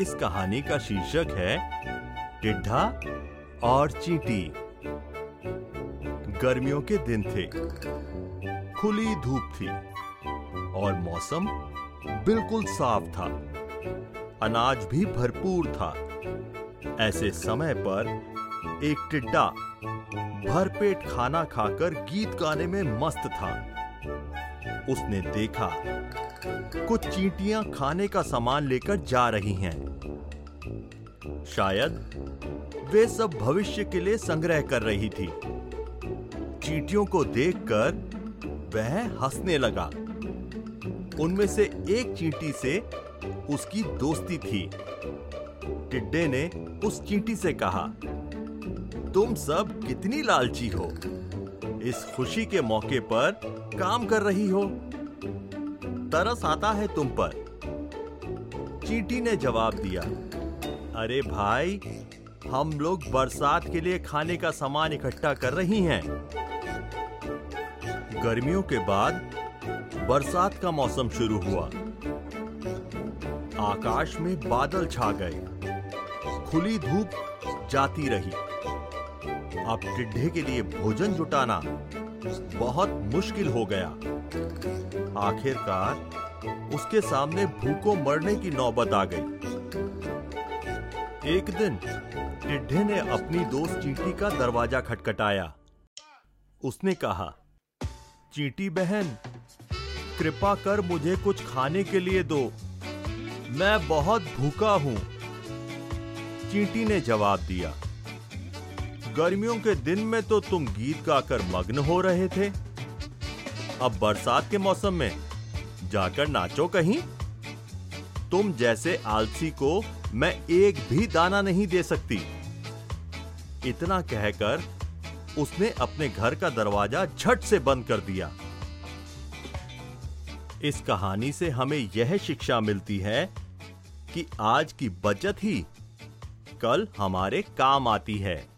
इस कहानी का शीर्षक है, टिड्ढा और चींटी। गर्मियों के दिन थे। खुली धूप थी और मौसम बिल्कुल साफ़ था। अनाज भी भरपूर था। ऐसे समय पर एक टिड्डा भरपेट खाना खाकर गीत गाने में मस्त था। उसने देखा कुछ चींटियाँ खाने का सामान लेकर जा रही हैं। शायद वे सब भविष्य के लिए संग्रह कर रही थी। चींटियों को देखकर वह हंसने लगा। उनमें से एक चींटी से उसकी दोस्ती थी। टिड्डे ने उस चींटी से कहा, तुम सब कितनी लालची हो। इस खुशी के मौके पर काम कर रही हो। तरस आता है तुम पर। चींटी ने जवाब दिया, अरे भाई, हम लोग बरसात के लिए खाने का सामान इकट्ठा कर रही हैं। गर्मियों के बाद बरसात का मौसम शुरू हुआ। आकाश में बादल छा गए, खुली धूप जाती रही। अब टिड्ढे के लिए भोजन जुटाना बहुत मुश्किल हो गया। आखिरकार, उसके सामने भूखों मरने की नौबत आ गई। एक दिन, टिड्ढे ने अपनी दोस्त चींटी का दरवाज़ा खटखटाया। उसने कहा, चींटी बहन, कृपा कर मुझे कुछ खाने के लिए दो। मैं बहुत भूखा हूँ। चींटी ने जवाब दिया, गर्मियों के दिन में तो तुम गीत गाकर मग्न हो रहे थे। अब बरसात के मौसम में। जाकर नाचो कहीं। तुम जैसे आलसी को मैं एक भी दाना नहीं दे सकती। इतना कहकर उसने अपने घर का दरवाज़ा झट से बंद कर दिया। इस कहानी से हमें यह शिक्षा मिलती है कि आज की बचत ही कल हमारे काम आती है।